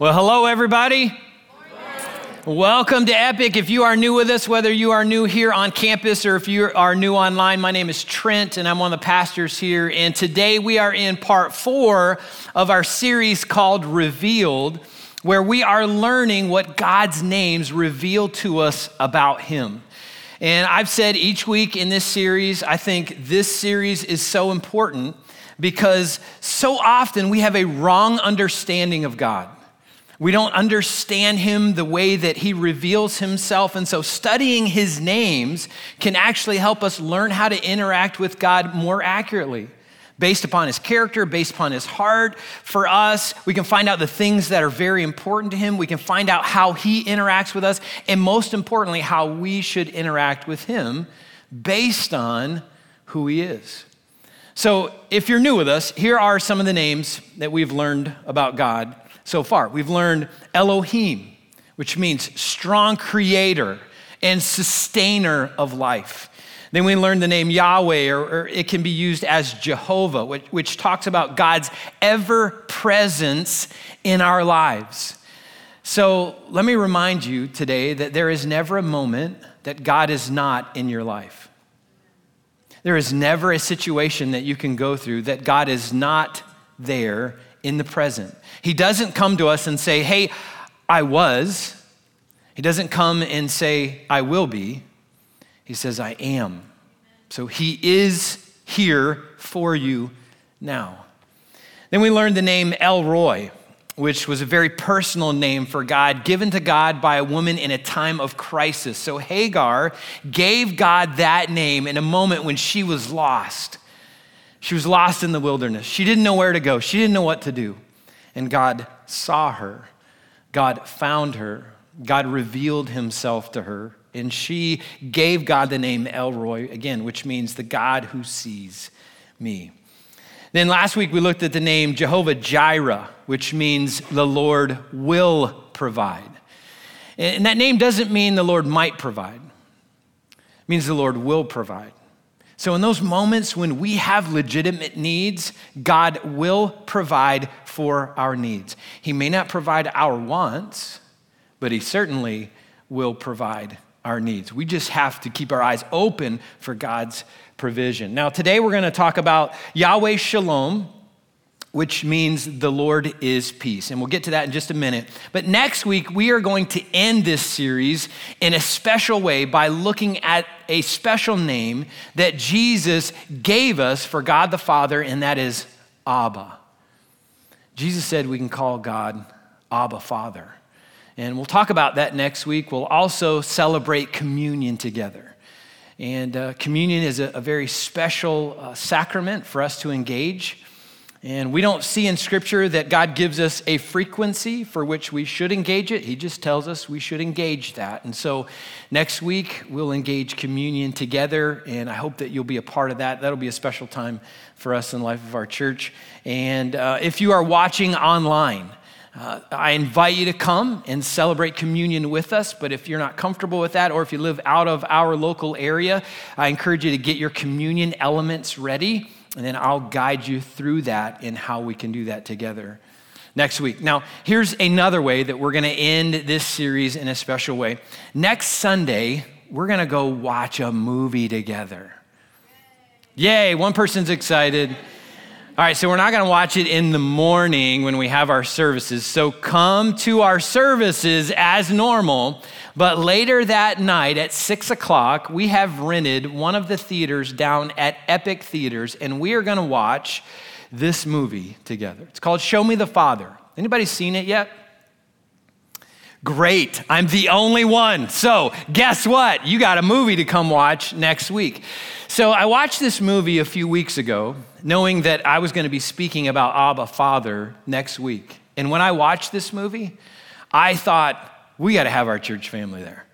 Well, hello, everybody. Welcome to Epic. If you are new with us, whether you are new here on campus or if you are new online, my name is Trent and I'm one of the pastors here. And today we are in part four of our series called Revealed, where we are learning what God's names reveal to us about Him. And I've said each week in this series, I think this series is so important because so often we have a wrong understanding of God. We don't understand him the way that he reveals himself. And so, studying his names can actually help us learn how to interact with God more accurately. Based upon his character, based upon his heart. For us, we can find out the things that are very important to him. We can find out how he interacts with us. And most importantly, how we should interact with him based on who he is. So, if you're new with us, here are some of the names that we've learned about God so far. We've learned Elohim, which means strong creator and sustainer of life. Then we learned the name Yahweh, or, or it can be used as Jehovah, which, which talks about God's ever presence in our lives. So let me remind you today that there is never a moment that God is not in your life. There is never a situation that you can go through that God is not there in the present. He doesn't come to us and say, Hey, I was. He doesn't come and say, I will be. He says, I am. So he is here for you now. Then we learned the name El Roi, which was a very personal name for God, given to God by a woman in a time of crisis. So Hagar gave God that name in a moment when she was lost. She was lost in the wilderness. She didn't know where to go, she didn't know what to do. And God saw her, God found her, God revealed himself to her, and she gave God the name El Roi, again, which means the God who sees me. Then last week we looked at the name Jehovah Jireh, which means the Lord will provide. And that name doesn't mean the Lord might provide, it means the Lord will provide. So, in those moments when we have legitimate needs, God will provide for our needs. He may not provide our wants, but He certainly will provide our needs. We just have to keep our eyes open for God's provision. Now, today we're going to talk about Yahweh Shalom, which means the Lord is peace. And we'll get to that in just a minute. But next week, we are going to end this series in a special way by looking at a special name that Jesus gave us for God the Father, and that is Abba. Jesus said we can call God Abba Father. And we'll talk about that next week. We'll also celebrate communion together. And uh, communion is a, a very special uh, sacrament for us to engage. And we don't see in Scripture that God gives us a frequency for which we should engage it. He just tells us we should engage that. And so next week, we'll engage communion together, and I hope that you'll be a part of that. That'll be a special time for us in the life of our church. And uh, if you are watching online, uh, I invite you to come and celebrate communion with us, but if you're not comfortable with that, or if you live out of our local area, I encourage you to get your communion elements ready and then I'll guide you through that and how we can do that together next week. Now, here's another way that we're going to end this series in a special way. Next Sunday, we're going to go watch a movie together. Yay, one person's excited. All right, so we're not going to watch it in the morning when we have our services. So come to our services as normal. But later that night at six o'clock, we have rented one of the theaters down at Epic Theaters, and we are going to watch this movie together. It's called Show Me the Father. Anybody seen it yet? Great. I'm the only one. So, guess what? You got a movie to come watch next week. So, I watched this movie a few weeks ago, knowing that I was going to be speaking about Abba Father next week. And when I watched this movie, I thought, we got to have our church family there.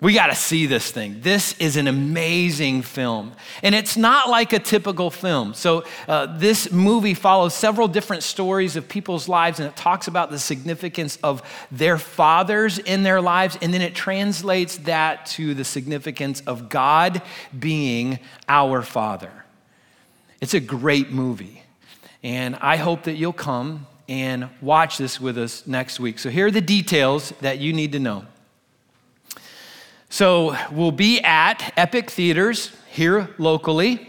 We got to see this thing. This is an amazing film. And it's not like a typical film. So, uh, this movie follows several different stories of people's lives, and it talks about the significance of their fathers in their lives, and then it translates that to the significance of God being our Father. It's a great movie. And I hope that you'll come and watch this with us next week. So, here are the details that you need to know. So, we'll be at Epic Theaters here locally.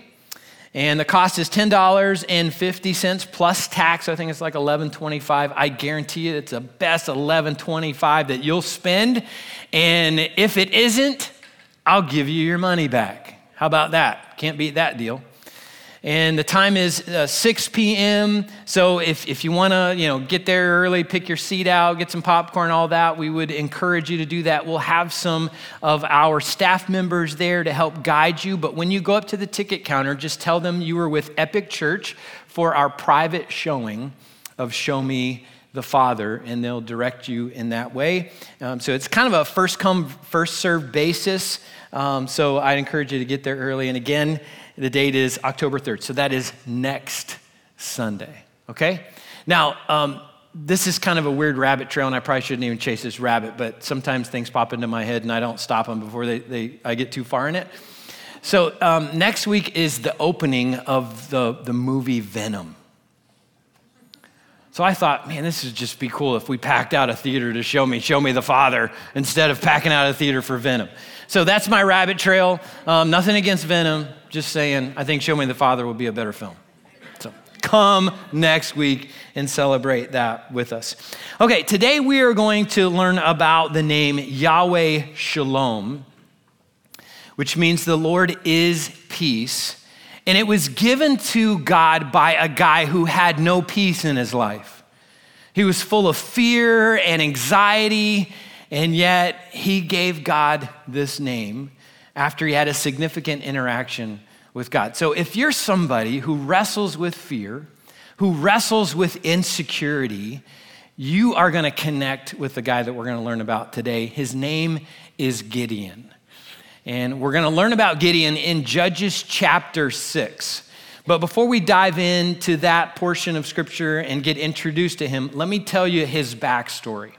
And the cost is $10.50 plus tax. I think it's like $11.25. I guarantee you it's the best $11.25 that you'll spend. And if it isn't, I'll give you your money back. How about that? Can't beat that deal and the time is uh, 6 p.m. So if, if you want to, you know, get there early, pick your seat out, get some popcorn, all that, we would encourage you to do that. We'll have some of our staff members there to help guide you. But when you go up to the ticket counter, just tell them you were with Epic Church for our private showing of Show Me the Father, and they'll direct you in that way. Um, so it's kind of a first come, first served basis. Um, so I'd encourage you to get there early. And again, the date is October 3rd. So that is next Sunday. Okay? Now, um, this is kind of a weird rabbit trail, and I probably shouldn't even chase this rabbit, but sometimes things pop into my head and I don't stop them before they, they, I get too far in it. So, um, next week is the opening of the, the movie Venom. So I thought, man, this would just be cool if we packed out a theater to show me, show me the Father, instead of packing out a theater for Venom. So that's my rabbit trail. Um, nothing against Venom, just saying, I think Show Me the Father will be a better film. So come next week and celebrate that with us. Okay, today we are going to learn about the name Yahweh Shalom, which means the Lord is peace. And it was given to God by a guy who had no peace in his life. He was full of fear and anxiety, and yet he gave God this name after he had a significant interaction with God. So if you're somebody who wrestles with fear, who wrestles with insecurity, you are going to connect with the guy that we're going to learn about today. His name is Gideon. And we're going to learn about Gideon in Judges chapter 6. But before we dive into that portion of scripture and get introduced to him, let me tell you his backstory.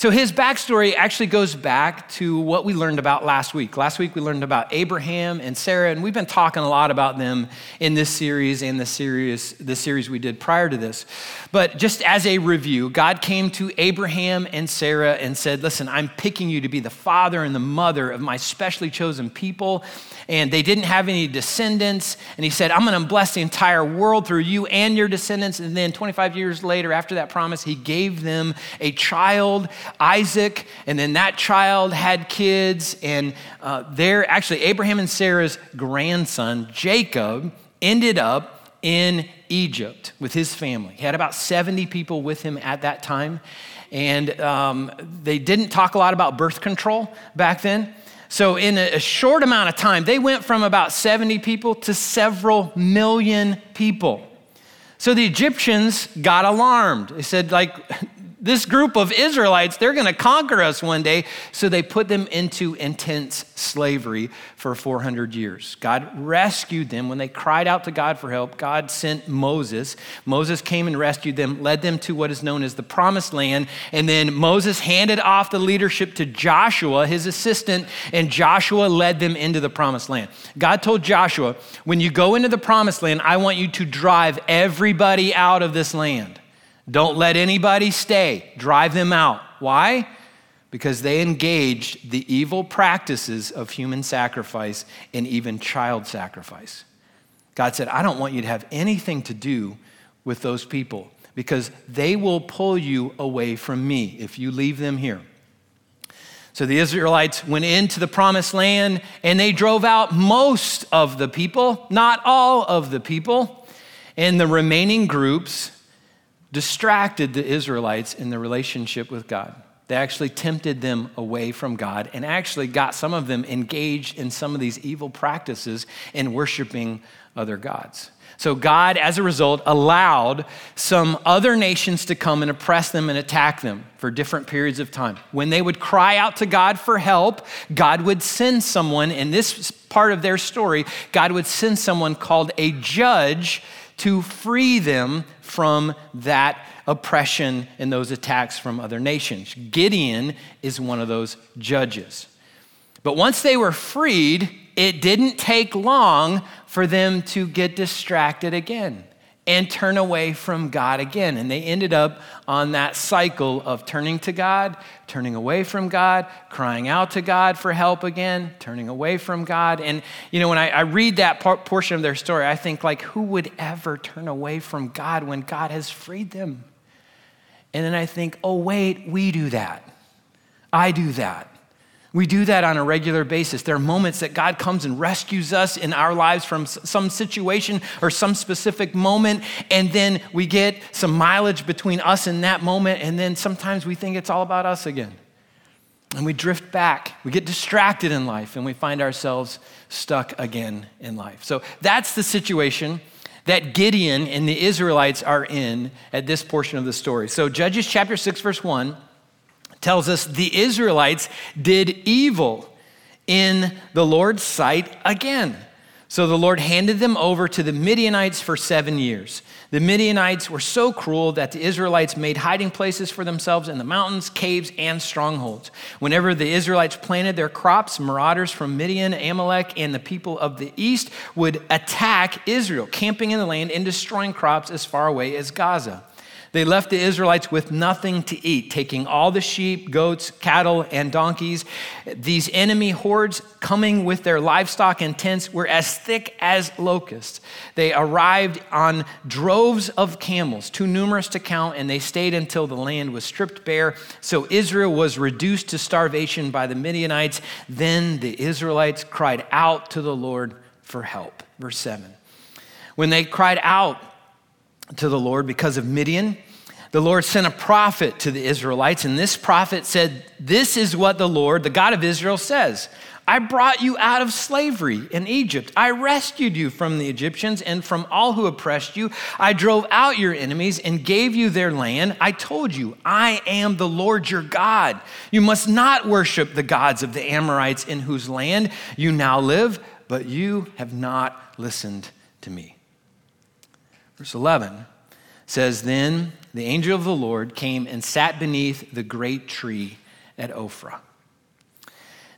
So his backstory actually goes back to what we learned about last week. Last week we learned about Abraham and Sarah, and we've been talking a lot about them in this series and the series, the series we did prior to this. But just as a review, God came to Abraham and Sarah and said, Listen, I'm picking you to be the father and the mother of my specially chosen people. And they didn't have any descendants. And he said, I'm going to bless the entire world through you and your descendants. And then 25 years later, after that promise, he gave them a child Isaac, and then that child had kids, and uh, there, actually, Abraham and Sarah's grandson, Jacob, ended up in Egypt with his family. He had about 70 people with him at that time, and um, they didn't talk a lot about birth control back then. So, in a short amount of time, they went from about 70 people to several million people. So the Egyptians got alarmed. They said, like, this group of Israelites, they're going to conquer us one day. So they put them into intense slavery for 400 years. God rescued them. When they cried out to God for help, God sent Moses. Moses came and rescued them, led them to what is known as the promised land. And then Moses handed off the leadership to Joshua, his assistant, and Joshua led them into the promised land. God told Joshua, when you go into the promised land, I want you to drive everybody out of this land. Don't let anybody stay. Drive them out. Why? Because they engaged the evil practices of human sacrifice and even child sacrifice. God said, I don't want you to have anything to do with those people because they will pull you away from me if you leave them here. So the Israelites went into the promised land and they drove out most of the people, not all of the people. And the remaining groups distracted the Israelites in the relationship with God. They actually tempted them away from God and actually got some of them engaged in some of these evil practices in worshiping other gods. So, God, as a result, allowed some other nations to come and oppress them and attack them for different periods of time. When they would cry out to God for help, God would send someone, in this part of their story, God would send someone called a judge to free them from that oppression and those attacks from other nations. Gideon is one of those judges. But once they were freed, it didn't take long for them to get distracted again and turn away from God again. And they ended up on that cycle of turning to God, turning away from God, crying out to God for help again, turning away from God. And, you know, when I, I read that portion of their story, I think, like, who would ever turn away from God when God has freed them? And then I think, oh, wait, we do that. I do that. We do that on a regular basis. There are moments that God comes and rescues us in our lives from some situation or some specific moment, and then we get some mileage between us and that moment, and then sometimes we think it's all about us again. And we drift back. We get distracted in life, and we find ourselves stuck again in life. So that's the situation that Gideon and the Israelites are in at this portion of the story. So, Judges chapter 6, verse 1 tells us the Israelites did evil in the Lord's sight again. So the Lord handed them over to the Midianites for seven years. The Midianites were so cruel that the Israelites made hiding places for themselves in the mountains, caves, and strongholds. Whenever the Israelites planted their crops, marauders from Midian, Amalek, and the people of the east would attack Israel, camping in the land and destroying crops as far away as Gaza. They left the Israelites with nothing to eat, taking all the sheep, goats, cattle, and donkeys. These enemy hordes, coming with their livestock and tents, were as thick as locusts. They arrived on droves of camels, too numerous to count, and they stayed until the land was stripped bare. So Israel was reduced to starvation by the Midianites. Then the Israelites cried out to the Lord for help. Verse 7. When they cried out, to the Lord because of Midian. The Lord sent a prophet to the Israelites, and this prophet said, This is what the Lord, the God of Israel, says I brought you out of slavery in Egypt. I rescued you from the Egyptians and from all who oppressed you. I drove out your enemies and gave you their land. I told you, I am the Lord your God. You must not worship the gods of the Amorites in whose land you now live, but you have not listened to me. Verse 11 says, Then the angel of the Lord came and sat beneath the great tree at Ophrah.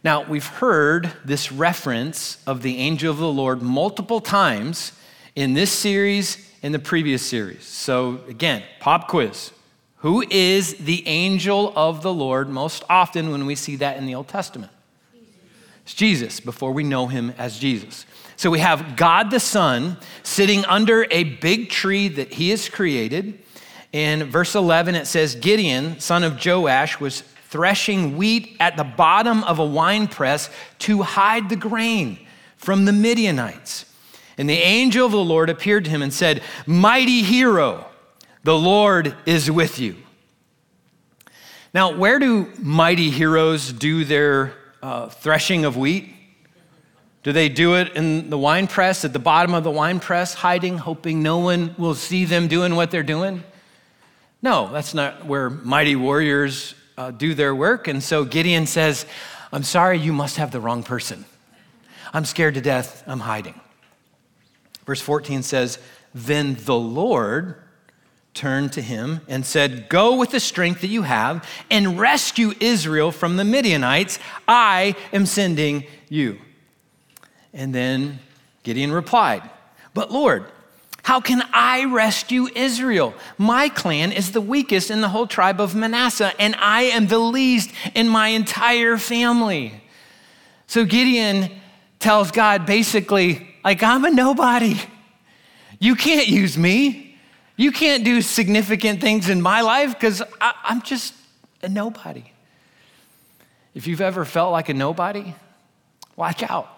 Now, we've heard this reference of the angel of the Lord multiple times in this series, in the previous series. So, again, pop quiz. Who is the angel of the Lord most often when we see that in the Old Testament? It's Jesus, before we know him as Jesus. So we have God the Son sitting under a big tree that he has created. In verse 11, it says Gideon, son of Joash, was threshing wheat at the bottom of a wine press to hide the grain from the Midianites. And the angel of the Lord appeared to him and said, Mighty hero, the Lord is with you. Now, where do mighty heroes do their uh, threshing of wheat? Do they do it in the wine press, at the bottom of the wine press, hiding, hoping no one will see them doing what they're doing? No, that's not where mighty warriors uh, do their work. And so Gideon says, I'm sorry, you must have the wrong person. I'm scared to death, I'm hiding. Verse 14 says, Then the Lord turned to him and said, Go with the strength that you have and rescue Israel from the Midianites. I am sending you. And then Gideon replied, But Lord, how can I rescue Israel? My clan is the weakest in the whole tribe of Manasseh, and I am the least in my entire family. So Gideon tells God basically, like, I'm a nobody. You can't use me. You can't do significant things in my life because I'm just a nobody. If you've ever felt like a nobody, watch out.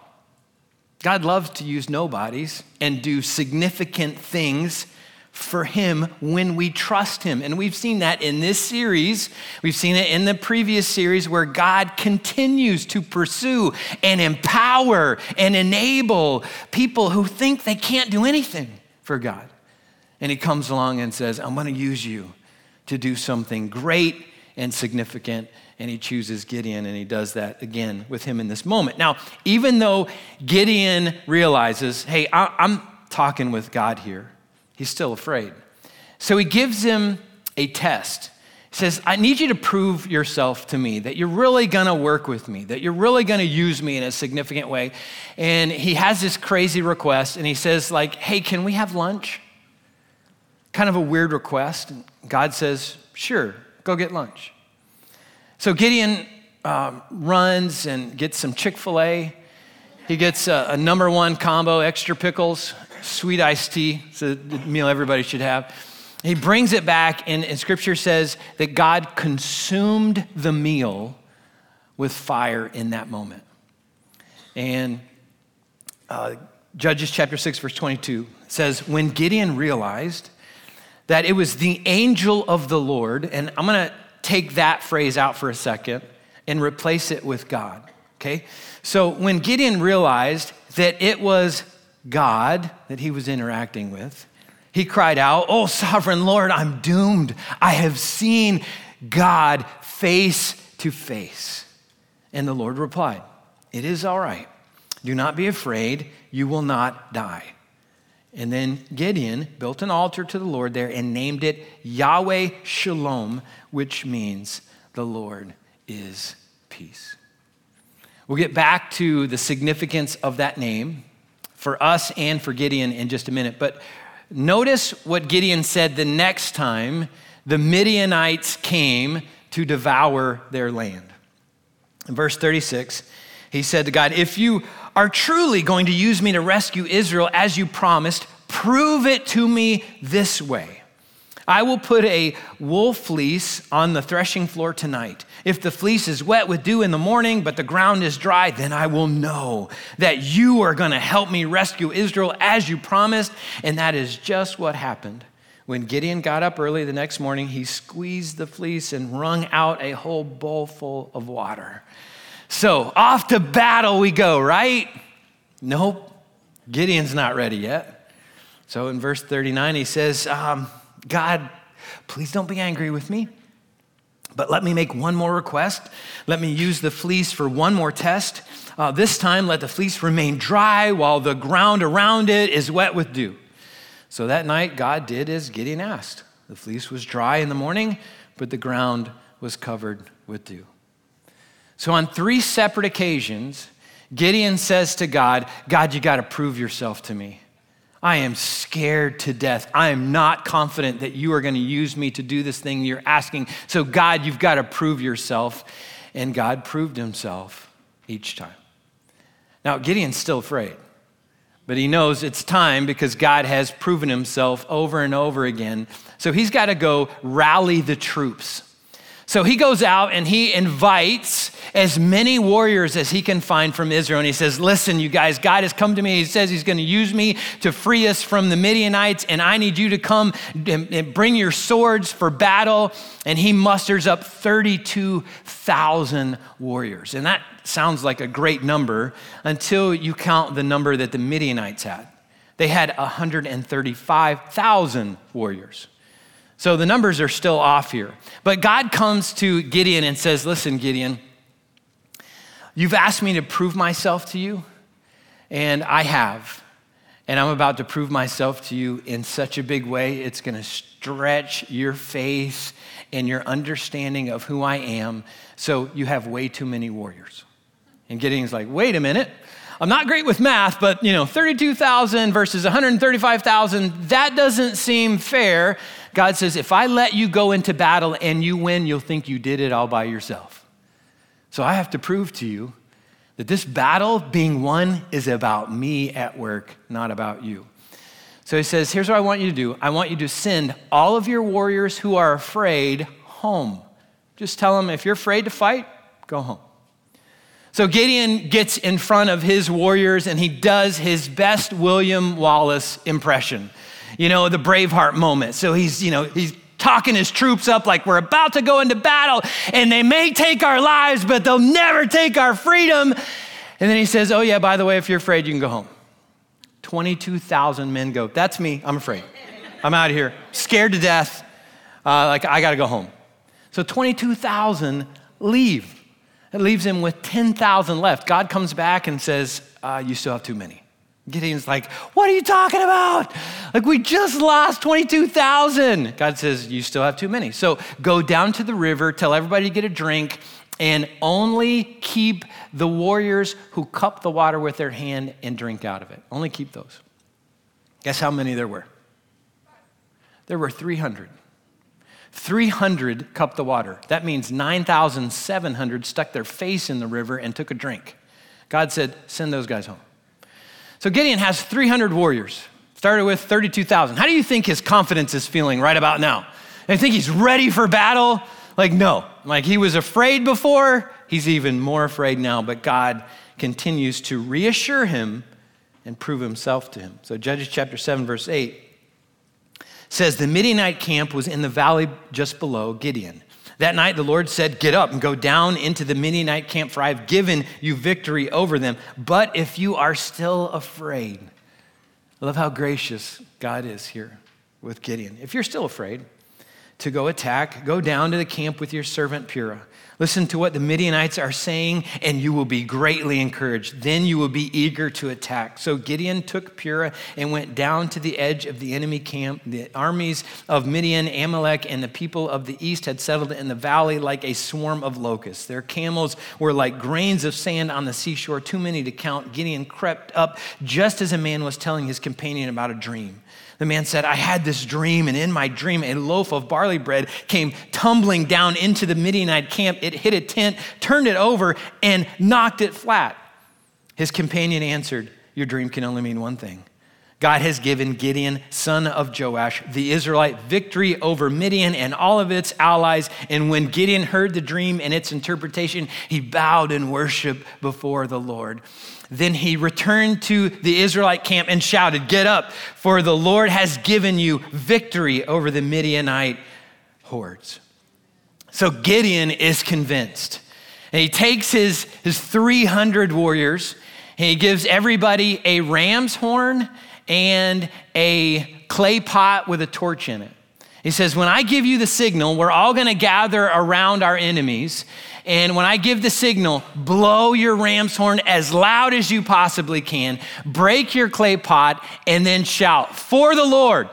God loves to use nobodies and do significant things for Him when we trust Him. And we've seen that in this series. We've seen it in the previous series where God continues to pursue and empower and enable people who think they can't do anything for God. And He comes along and says, I'm going to use you to do something great and significant and he chooses Gideon, and he does that again with him in this moment. Now, even though Gideon realizes, hey, I'm talking with God here, he's still afraid. So he gives him a test. He says, I need you to prove yourself to me, that you're really gonna work with me, that you're really gonna use me in a significant way. And he has this crazy request, and he says, like, hey, can we have lunch? kind of a weird request. God says, Sure, go get lunch. So Gideon um, runs and gets some Chick fil A. He gets a, a, number one combo, extra pickles, sweet iced tea. It's a meal everybody should have. He brings it back, and, and scripture says that God consumed the meal with fire in that moment. And uh, Judges chapter 6, verse 22 says, When Gideon realized that it was the angel of the Lord, and I'm going to take that phrase out for a second and replace it with God, okay? So when Gideon realized that it was God that he was interacting with, he cried out, Oh, sovereign Lord, I'm doomed. I have seen God face to face. And the Lord replied, It is all right. Do not be afraid. You will not die. And then Gideon built an altar to the Lord there and named it Yahweh Shalom, which means the Lord is peace. We'll get back to the significance of that name for us and for Gideon in just a minute. But notice what Gideon said the next time the Midianites came to devour their land. In verse 36, he said to God, If you are truly going to use me to rescue Israel as you promised, prove it to me this way. I will put a wool fleece on the threshing floor tonight. If the fleece is wet with dew in the morning, but the ground is dry, then I will know that you are going to help me rescue Israel as you promised. And that is just what happened. When Gideon got up early the next morning, he squeezed the fleece and wrung out a whole bowl full of water. So off to battle we go, right? Nope, Gideon's not ready yet. So in verse 39, he says, um, God, please don't be angry with me, but let me make one more request. Let me use the fleece for one more test. Uh, this time, let the fleece remain dry while the ground around it is wet with dew. So that night, God did as Gideon asked. The fleece was dry in the morning, but the ground was covered with dew. So, on three separate occasions, Gideon says to God, God, you got to prove yourself to me. I am scared to death. I am not confident that you are going to use me to do this thing you're asking. So, God, you've got to prove yourself. And God proved himself each time. Now, Gideon's still afraid, but he knows it's time because God has proven himself over and over again. So, he's got to go rally the troops. So he goes out and he invites as many warriors as he can find from Israel. And he says, Listen, you guys, God has come to me. He says he's going to use me to free us from the Midianites, and I need you to come and bring your swords for battle. And he musters up 32,000 warriors. And that sounds like a great number until you count the number that the Midianites had. They had 135,000 warriors. So the numbers are still off here. But God comes to Gideon and says, Listen, Gideon, you've asked me to prove myself to you, and I have. And I'm about to prove myself to you in such a big way, it's going to stretch your faith and your understanding of who I am. So you have way too many warriors. And Gideon's like, wait a minute. I'm not great with math, but you know, 32,000 versus 135,000, that doesn't seem fair. God says, if I let you go into battle and you win, you'll think you did it all by yourself. So I have to prove to you that this battle being won is about me at work, not about you. So he says, Here's what I want you to do I want you to send all of your warriors who are afraid home. Just tell them if you're afraid to fight, go home. So Gideon gets in front of his warriors and he does his best William Wallace impression you know, the Braveheart moment. So he's, you know, he's talking his troops up like we're about to go into battle and they may take our lives, but they'll never take our freedom. And then he says, Oh, yeah, by the way, if you're afraid, you can go home. 22,000 men go, That's me. I'm afraid. I'm out of here. Scared to death. Uh, like, I got to go home. So 22,000 leave. It leaves him with 10,000 left. God comes back and says, uh, You still have too many. Gideon's like, What are you talking about? Like, we just lost 22,000. God says, You still have too many. So go down to the river, tell everybody to get a drink, and only keep the warriors who cup the water with their hand and drink out of it. Only keep those. Guess how many there were? There were 300. 300 cupped the water. That means 9,700 stuck their face in the river and took a drink. God said, Send those guys home. So Gideon has 300 warriors, started with 32,000. How do you think his confidence is feeling right about now? I think he's ready for battle. Like, no. Like, he was afraid before, he's even more afraid now, but God continues to reassure him and prove himself to him. So, Judges chapter 7, verse 8 says, The Midianite camp was in the valley just below Gideon. That night, the Lord said, Get up and go down into the Midianite camp, for I have given you victory over them. But if you are still afraid, I love how gracious God is here with Gideon. If you're still afraid, to go attack, go down to the camp with your servant Purah. Listen to what the Midianites are saying, and you will be greatly encouraged. Then you will be eager to attack. So Gideon took Purah and went down to the edge of the enemy camp. The armies of Midian, Amalek, and the people of the east had settled in the valley like a swarm of locusts. Their camels were like grains of sand on the seashore, too many to count. Gideon crept up just as a man was telling his companion about a dream. The man said, I had this dream, and in my dream, a loaf of barley bread came tumbling down into the Midianite camp. It hit a tent, turned it over, and knocked it flat. His companion answered, Your dream can only mean one thing. God has given Gideon, son of Joash, the Israelite, victory over Midian and all of its allies. And when Gideon heard the dream and its interpretation, he bowed in worship before the Lord. Then he returned to the Israelite camp and shouted, Get up, for the Lord has given you victory over the Midianite hordes. So Gideon is convinced. And he takes his, his 300 warriors and he gives everybody a ram's horn and a clay pot with a torch in it. He says, When I give you the signal, we're all going to gather around our enemies. And when I give the signal, blow your ram's horn as loud as you possibly can, break your clay pot, and then shout for the Lord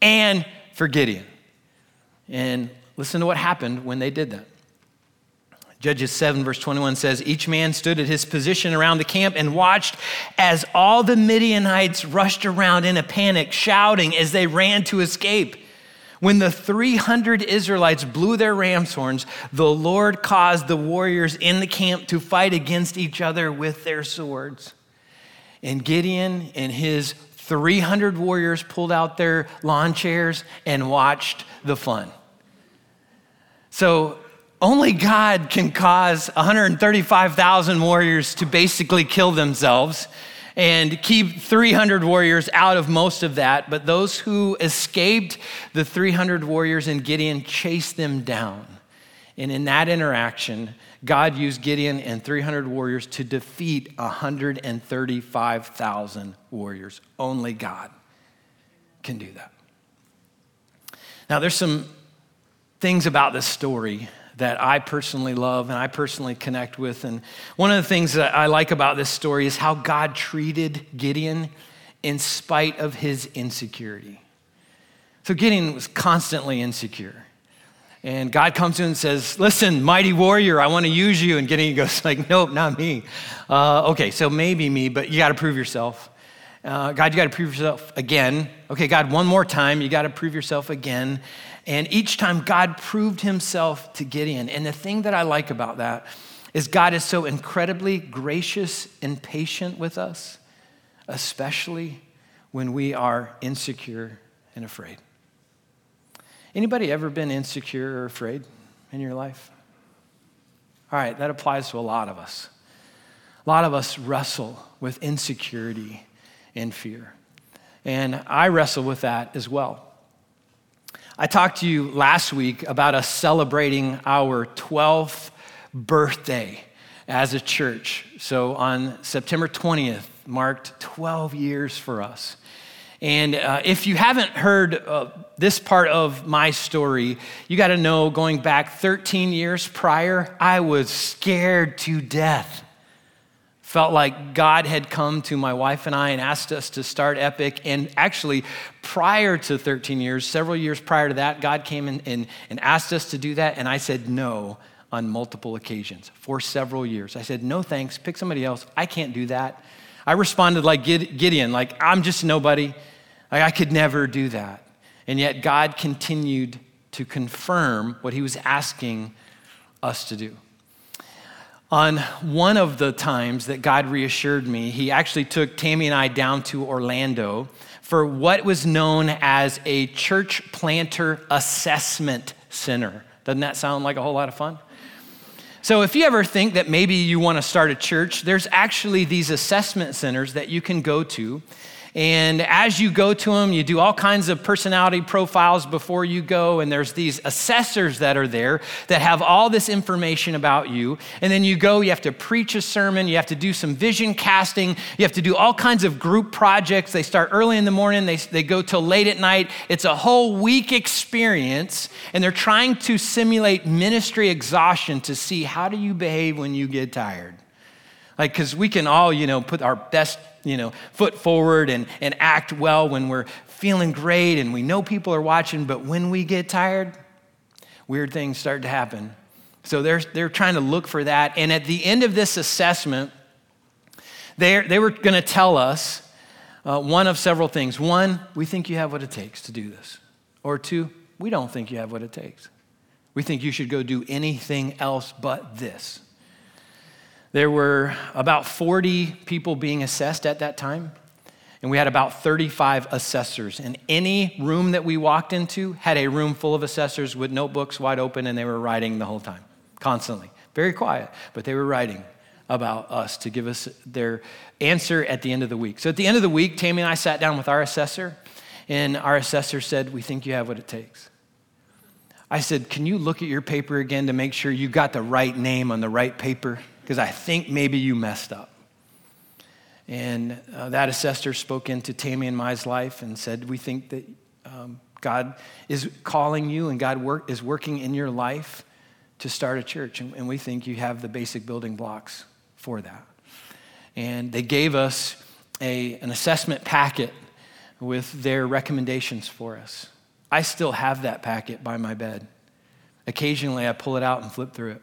and for Gideon. And listen to what happened when they did that. Judges 7, verse 21 says, Each man stood at his position around the camp and watched as all the Midianites rushed around in a panic, shouting as they ran to escape. When the 300 Israelites blew their ram's horns, the Lord caused the warriors in the camp to fight against each other with their swords. And Gideon and his 300 warriors pulled out their lawn chairs and watched the fun. So, only God can cause 135,000 warriors to basically kill themselves and keep 300 warriors out of most of that. But those who escaped the 300 warriors and Gideon chased them down. And in that interaction, God used Gideon and 300 warriors to defeat 135,000 warriors. Only God can do that. Now, there's some things about this story that I personally love and I personally connect with. And one of the things that I like about this story is how God treated Gideon in spite of his insecurity. So Gideon was constantly insecure. And God comes to him and says, Listen, mighty warrior, I want to use you. And Gideon goes, like, Nope, not me. Uh, okay, so maybe me, but you got to prove yourself. Uh, God, you got to prove yourself again. Okay, God, one more time, you got to prove yourself again. And each time God proved himself to Gideon. And the thing that I like about that is God is so incredibly gracious and patient with us, especially when we are insecure and afraid. Anybody ever been insecure or afraid in your life? All right, that applies to a lot of us. A lot of us wrestle with insecurity and fear. And I wrestle with that as well. I talked to you last week about us celebrating our 12th birthday as a church. So on September 20th, marked 12 years for us. And uh, if you haven't heard uh, this part of my story, you got to know going back 13 years prior, I was scared to death. Felt like God had come to my wife and I and asked us to start Epic. And actually, prior to 13 years, several years prior to that, God came and, and, and asked us to do that. And I said no on multiple occasions for several years. I said, no thanks, pick somebody else. I can't do that. I responded like Gideon, like, I'm just nobody. Like, I could never do that. And yet, God continued to confirm what he was asking us to do. On one of the times that God reassured me, he actually took Tammy and I down to Orlando for what was known as a church planter assessment center. Doesn't that sound like a whole lot of fun? So, if you ever think that maybe you want to start a church, there's actually these assessment centers that you can go to and as you go to them, you do all kinds of personality profiles before you go. And there's these assessors that are there that have all this information about you. And then you go, you have to preach a sermon, you have to do some vision casting, you have to do all kinds of group projects. They start early in the morning, they, they go till late at night. It's a whole week experience. And they're trying to simulate ministry exhaustion to see how do you behave when you get tired. Like, because we can all, you know, put our best you know, foot forward and, and act well when we're feeling great and we know people are watching, but when we get tired, weird things start to happen. So they're, they're trying to look for that. And at the end of this assessment, they they were going to tell us uh, one of several things. One, we think you have what it takes to do this. Or two, we don't think you have what it takes. We think you should go do anything else but this. There were about 40 people being assessed at that time, and we had about 35 assessors. And any room that we walked into had a room full of assessors with notebooks wide open, and they were writing the whole time, constantly. Very quiet, but they were writing about us to give us their answer at the end of the week. So at the end of the week, Tammy and I sat down with our assessor, and our assessor said, We think you have what it takes. I said, Can you look at your paper again to make sure you got the right name on the right paper? Because I think maybe you messed up. And uh, that assessor spoke into Tammy and my life and said, We think that um, God is calling you and God work, is working in your life to start a church. And, and we think you have the basic building blocks for that. And they gave us a, an assessment packet with their recommendations for us. I still have that packet by my bed. Occasionally, I pull it out and flip through it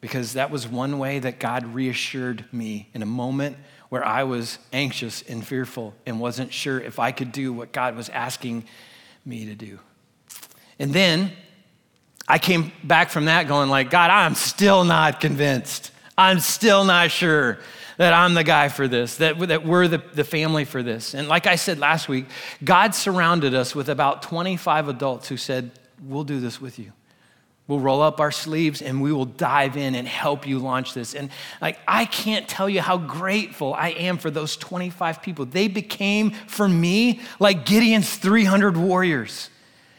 because that was one way that God reassured me in a moment where I was anxious and fearful and wasn't sure if I could do what God was asking me to do. And then I came back from that going like, God, I'm still not convinced. I'm still not sure that I'm the guy for this, that, that we're the, the family for this. And like I said last week, God surrounded us with about 25 adults who said, We'll do this with you. We'll roll up our sleeves and we will dive in and help you launch this. And like I can't tell you how grateful I am for those 25 people. They became for me like Gideon's 300 warriors.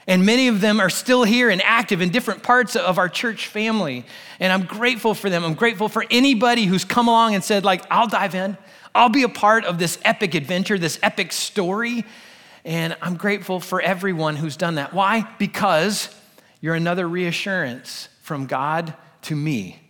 And many of them are still here and active in different parts of our church family. And I'm grateful for them. I'm grateful for anybody who's come along and said like I'll dive in. I'll be a part of this epic adventure, this epic story. And I'm grateful for everyone who's done that. Why? Because you're another reassurance from God to me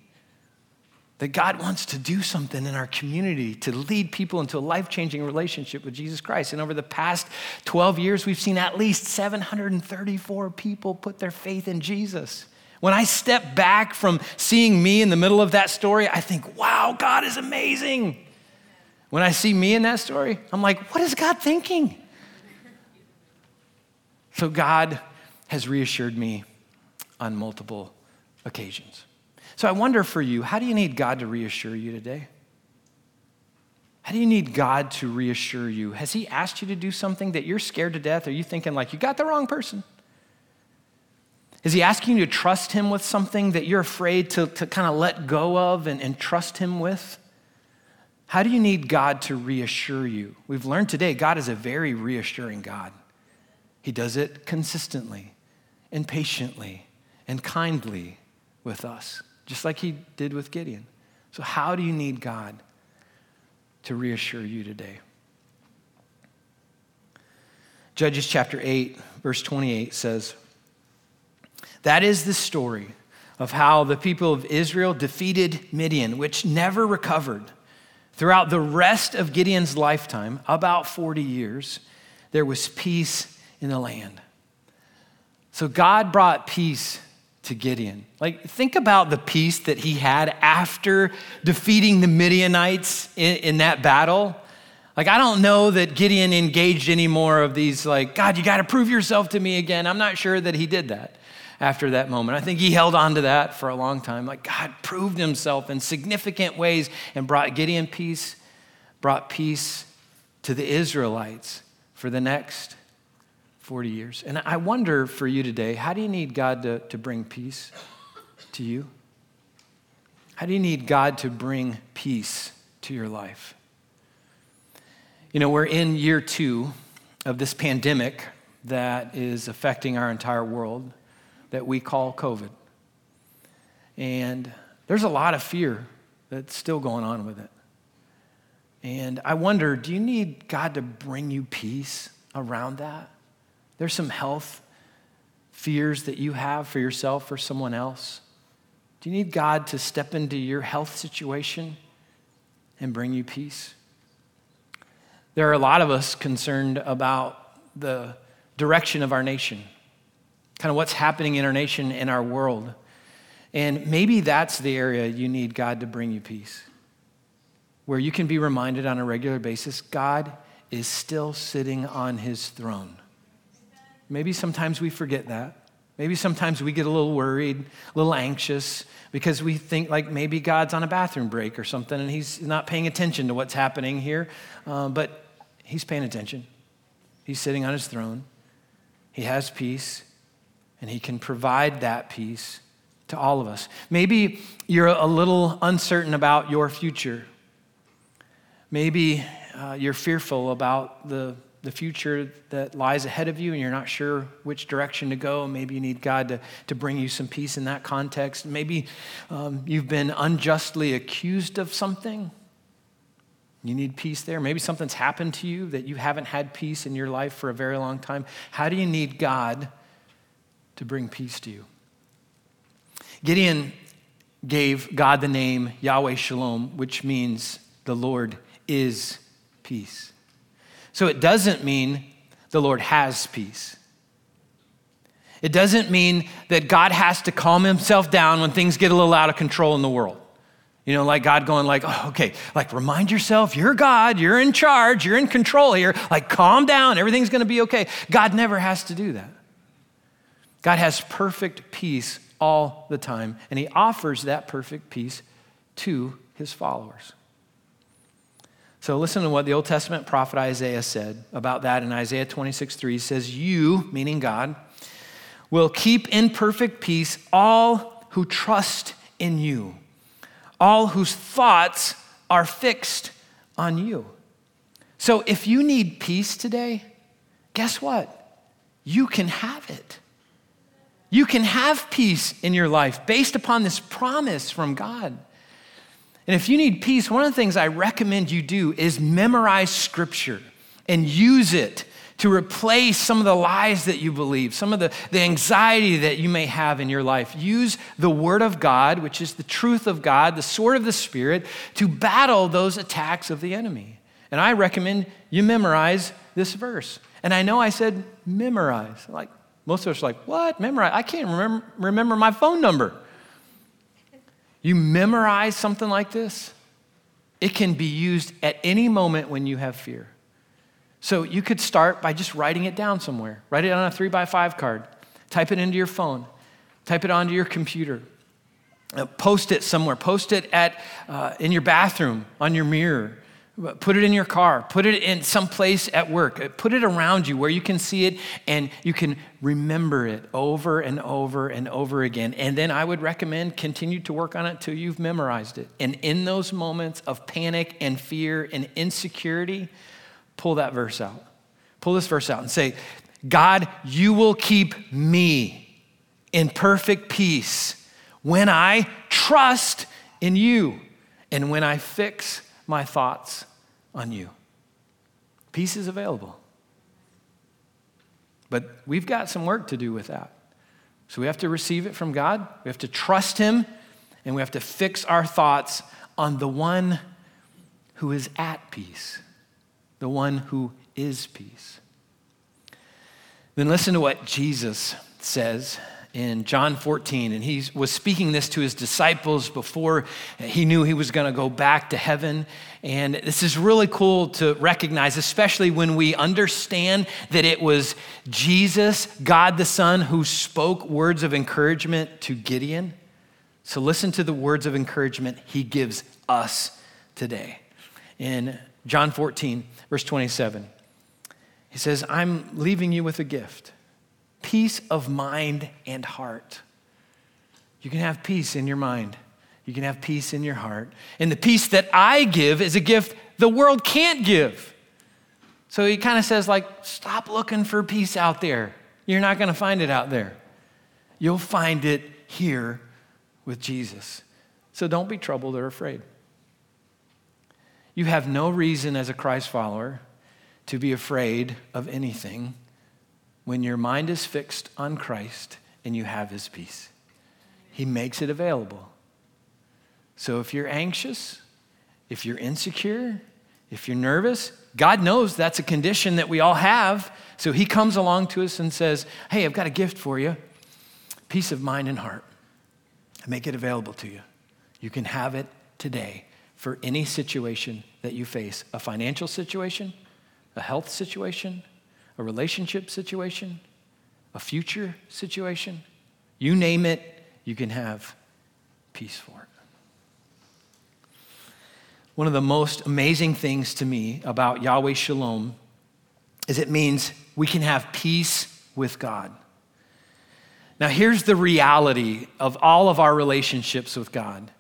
that God wants to do something in our community to lead people into a life changing relationship with Jesus Christ. And over the past 12 years, we've seen at least 734 people put their faith in Jesus. When I step back from seeing me in the middle of that story, I think, wow, God is amazing. When I see me in that story, I'm like, what is God thinking? So God has reassured me on multiple occasions. So I wonder for you, how do you need God to reassure you today? How do you need God to reassure you? Has He asked you to do something that you're scared to death? Are you thinking, like, you got the wrong person? Is He asking you to trust Him with something that you're afraid to, to kind of let go of and, and trust Him with? How do you need God to reassure you? We've learned today God is a very reassuring God. He does it consistently and patiently and kindly with us, just like he did with Gideon. So, how do you need God to reassure you today? Judges chapter 8, verse 28 says, That is the story of how the people of Israel defeated Midian, which never recovered. Throughout the rest of Gideon's lifetime, about 40 years, there was peace in the land. So God brought peace to Gideon. Like, think about the peace that he had after defeating the Midianites in, in that battle. Like, I don't know that Gideon engaged any more of these, like, God, you got to prove yourself to me again. I'm not sure that he did that after that moment. I think he held on to that for a long time. Like, God proved himself in significant ways and brought Gideon peace, brought peace to the Israelites for the next 40 years. And I wonder for you today, how do you need God to, to bring peace to you? How do you need God to bring peace to your life? You know, we're in year two of this pandemic that is affecting our entire world that we call COVID. And there's a lot of fear that's still going on with it. And I wonder do you need God to bring you peace around that? There's some health fears that you have for yourself or someone else. Do you need God to step into your health situation and bring you peace? There are a lot of us concerned about the direction of our nation, kind of what's happening in our nation and our world. And maybe that's the area you need God to bring you peace, where you can be reminded on a regular basis God is still sitting on his throne. Maybe sometimes we forget that. Maybe sometimes we get a little worried, a little anxious because we think like maybe God's on a bathroom break or something and he's not paying attention to what's happening here. Uh, but he's paying attention. He's sitting on his throne. He has peace and he can provide that peace to all of us. Maybe you're a little uncertain about your future. Maybe uh, you're fearful about the the future that lies ahead of you and you're not sure which direction to go. Maybe you need God to, to bring you some peace in that context. Maybe um, you've been unjustly accused of something. You need peace there. Maybe something's happened to you that you haven't had peace in your life for a very long time. How do you need God to bring peace to you? Gideon gave God the name Yahweh Shalom, which means the Lord is peace. So it doesn't mean the Lord has peace. It doesn't mean that God has to calm himself down when things get a little out of control in the world. You know, like God going like, oh, okay, like remind yourself, you're God, you're in charge, you're in control here. Like calm down, everything's going to be okay. God never has to do that. God has perfect peace all the time, and he offers that perfect peace to his followers. So listen to what the Old Testament prophet Isaiah said about that in Isaiah 26 3. He says, You, meaning God, will keep in perfect peace all who trust in you, all whose thoughts are fixed on you. So if you need peace today, guess what? You can have it. You can have peace in your life based upon this promise from God. And if you need peace, one of the things I recommend you do is memorize scripture and use it to replace some of the lies that you believe, some of the, the anxiety that you may have in your life. Use the Word of God, which is the truth of God, the sword of the Spirit, to battle those attacks of the enemy. And I recommend you memorize this verse. And I know I said memorize. Like most of us are like, what? Memorize? I can't remember, remember my phone number. You memorize something like this, it can be used at any moment when you have fear. So you could start by just writing it down somewhere. Write it on a three by five card, type it into your phone, type it onto your computer, uh, post it somewhere, post it at, uh, in your bathroom, on your mirror, Put it in your car. Put it in some place at work. Put it around you where you can see it and you can remember it over and over and over again. And then I would recommend continue to work on it till you've memorized it. And in those moments of panic and fear and insecurity, pull that verse out. Pull this verse out and say, God, you will keep me in perfect peace when I trust in you and when I fix my thoughts on you. Peace is available. But we've got some work to do with that. So we have to receive it from God, we have to trust Him, and we have to fix our thoughts on the one who is at peace, the one who is peace. Then listen to what Jesus says in John 14, and he was speaking this to his disciples before he knew he was going to go back to heaven. And this is really cool to recognize, especially when we understand that it was Jesus, God the Son, who spoke words of encouragement to Gideon. So listen to the words of encouragement he gives us today. In John 14, verse 27, he says, I'm leaving you with a gift peace of mind and heart. You can have peace in your mind. You can have peace in your heart. And the peace that I give is a gift the world can't give. So he kind of says, like, stop looking for peace out there. You're not going to find it out there. You'll find it here with Jesus. So don't be troubled or afraid. You have no reason as a Christ follower to be afraid of anything when your mind is fixed on Christ and you have his peace. He makes it available. So if you're anxious, if you're insecure, if you're nervous, God knows that's a condition that we all have. So he comes along to us and says, Hey, I've got a gift for you peace of mind and heart. I make it available to you. You can have it today for any situation that you face a financial situation, a health situation, a relationship situation, a future situation. You name it, you can have peace for it. One of the most amazing things to me about Yahweh Shalom is it means we can have peace with God. Now, here's the reality of all of our relationships with God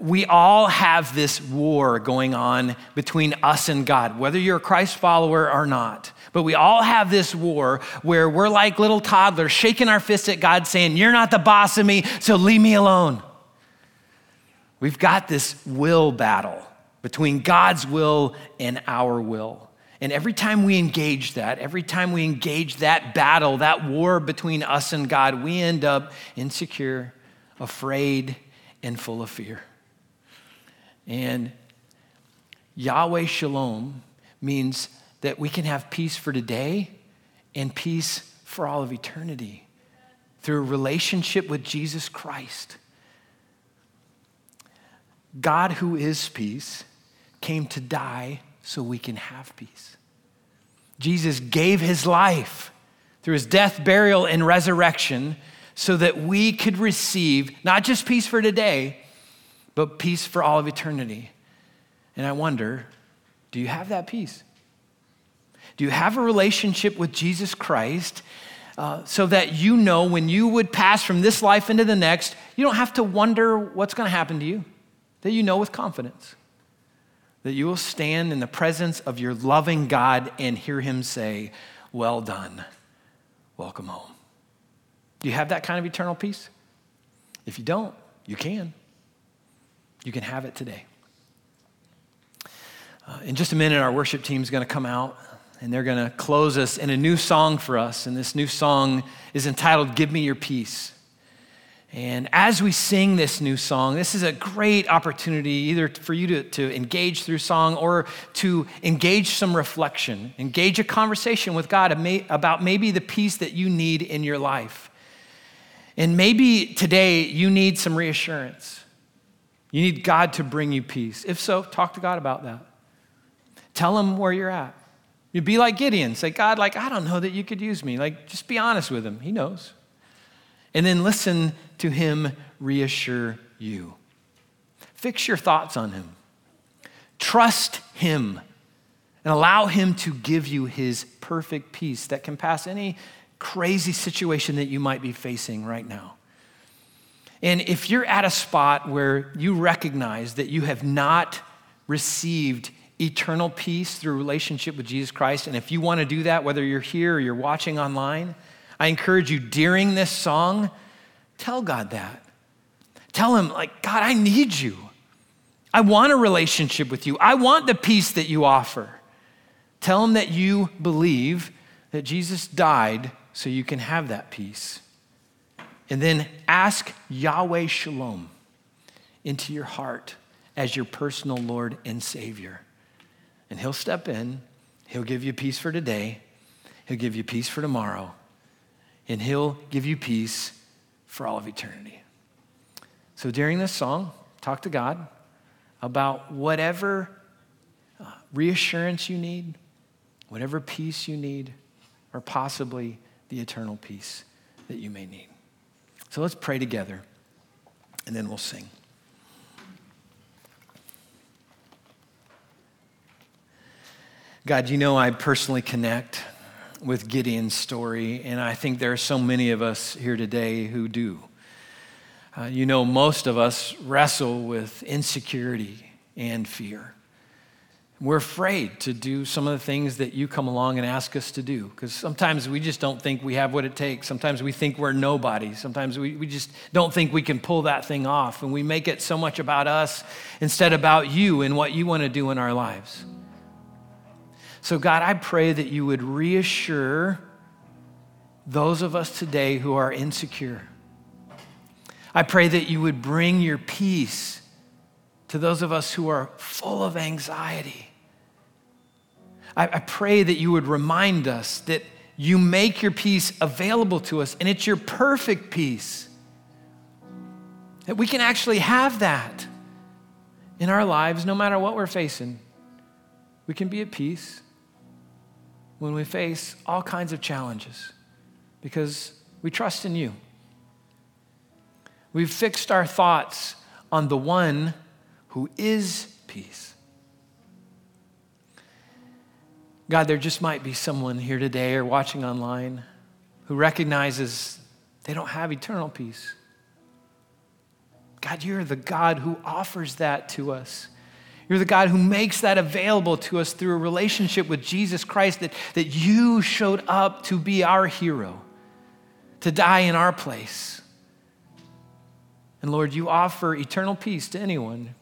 we all have this war going on between us and God, whether you're a Christ follower or not. But we all have this war where we're like little toddlers shaking our fists at God, saying, You're not the boss of me, so leave me alone. We've got this will battle between God's will and our will. And every time we engage that, every time we engage that battle, that war between us and God, we end up insecure, afraid, and full of fear. And Yahweh Shalom means that we can have peace for today and peace for all of eternity through a relationship with Jesus Christ. God, who is peace, came to die so we can have peace. Jesus gave his life through his death, burial, and resurrection so that we could receive not just peace for today, but peace for all of eternity. And I wonder do you have that peace? Do you have a relationship with Jesus Christ uh, so that you know when you would pass from this life into the next, you don't have to wonder what's going to happen to you? That you know with confidence that you will stand in the presence of your loving God and hear Him say, Well done, welcome home. Do you have that kind of eternal peace? If you don't, you can. You can have it today. Uh, in just a minute, our worship team is going to come out and they're going to close us in a new song for us. And this new song is entitled Give Me Your Peace. And as we sing this new song, this is a great opportunity either for you to, to engage through song or to engage some reflection, engage a conversation with God about maybe the peace that you need in your life. And maybe today you need some reassurance. You need God to bring you peace. If so, talk to God about that. Tell him where you're at. You be like Gideon. Say, God, like, I don't know that you could use me. Like, just be honest with him. He knows. And then listen to him reassure you. Fix your thoughts on him. Trust him and allow him to give you his perfect peace that can pass any crazy situation that you might be facing right now. And if you're at a spot where you recognize that you have not received eternal peace through relationship with Jesus Christ, and if you want to do that, whether you're here or you're watching online, I encourage you during this song, tell God that. Tell Him, like, God, I need you. I want a relationship with you. I want the peace that you offer. Tell Him that you believe that Jesus died so you can have that peace. And then ask Yahweh Shalom into your heart as your personal Lord and Savior. And He'll step in, He'll give you peace for today, He'll give you peace for tomorrow, and He'll give you peace for all of eternity. So during this song, talk to God about whatever uh, reassurance you need, whatever peace you need, or possibly the eternal peace that you may need. So let's pray together, and then we'll sing. God, you know I personally connect with Gideon's story, and I think there are so many of us here today who do. Uh, you know, most of us wrestle with insecurity and fear. We're afraid to do some of the things that you come along and ask us to do because sometimes we just don't think we have what it takes. Sometimes we think we're nobody. Sometimes we, we just don't think we can pull that thing off. And we make it so much about us instead about you and what you want to do in our lives. So, God, I pray that you would reassure those of us today who are insecure. I pray that you would bring your peace to those of us who are full of anxiety. I, I, pray that you would remind us that you make your peace available to us, and it's your perfect peace. That we can actually have that in our lives no matter what we're facing. We can be at peace when we face all kinds of challenges because we trust in you. We've fixed our thoughts on the one who is peace. God, there just might be someone here today or watching online who recognizes they don't have eternal peace. God, you're the God who offers that to us. You're the God who makes that available to us through a relationship with Jesus Christ, that, that you showed up to be our hero, to die in our place. And Lord, you offer eternal peace to anyone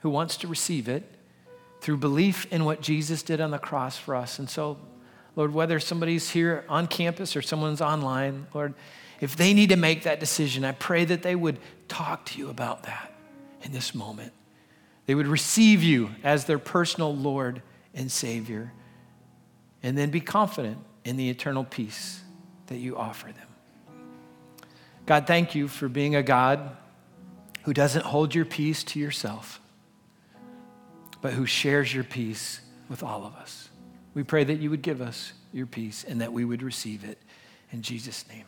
who wants to receive it through belief in what Jesus did on the cross for us. And so, Lord, whether somebody's here on campus or someone's online, Lord, if they need to make that decision, I pray that they would talk to you about that in this moment. They would receive you as their personal Lord and Savior, and then be confident in the eternal peace that you offer them. God, thank you for being a God who doesn't hold your peace to yourself, but who shares your peace with all of us. We pray that you would give us your peace and that we would receive it. In Jesus' name.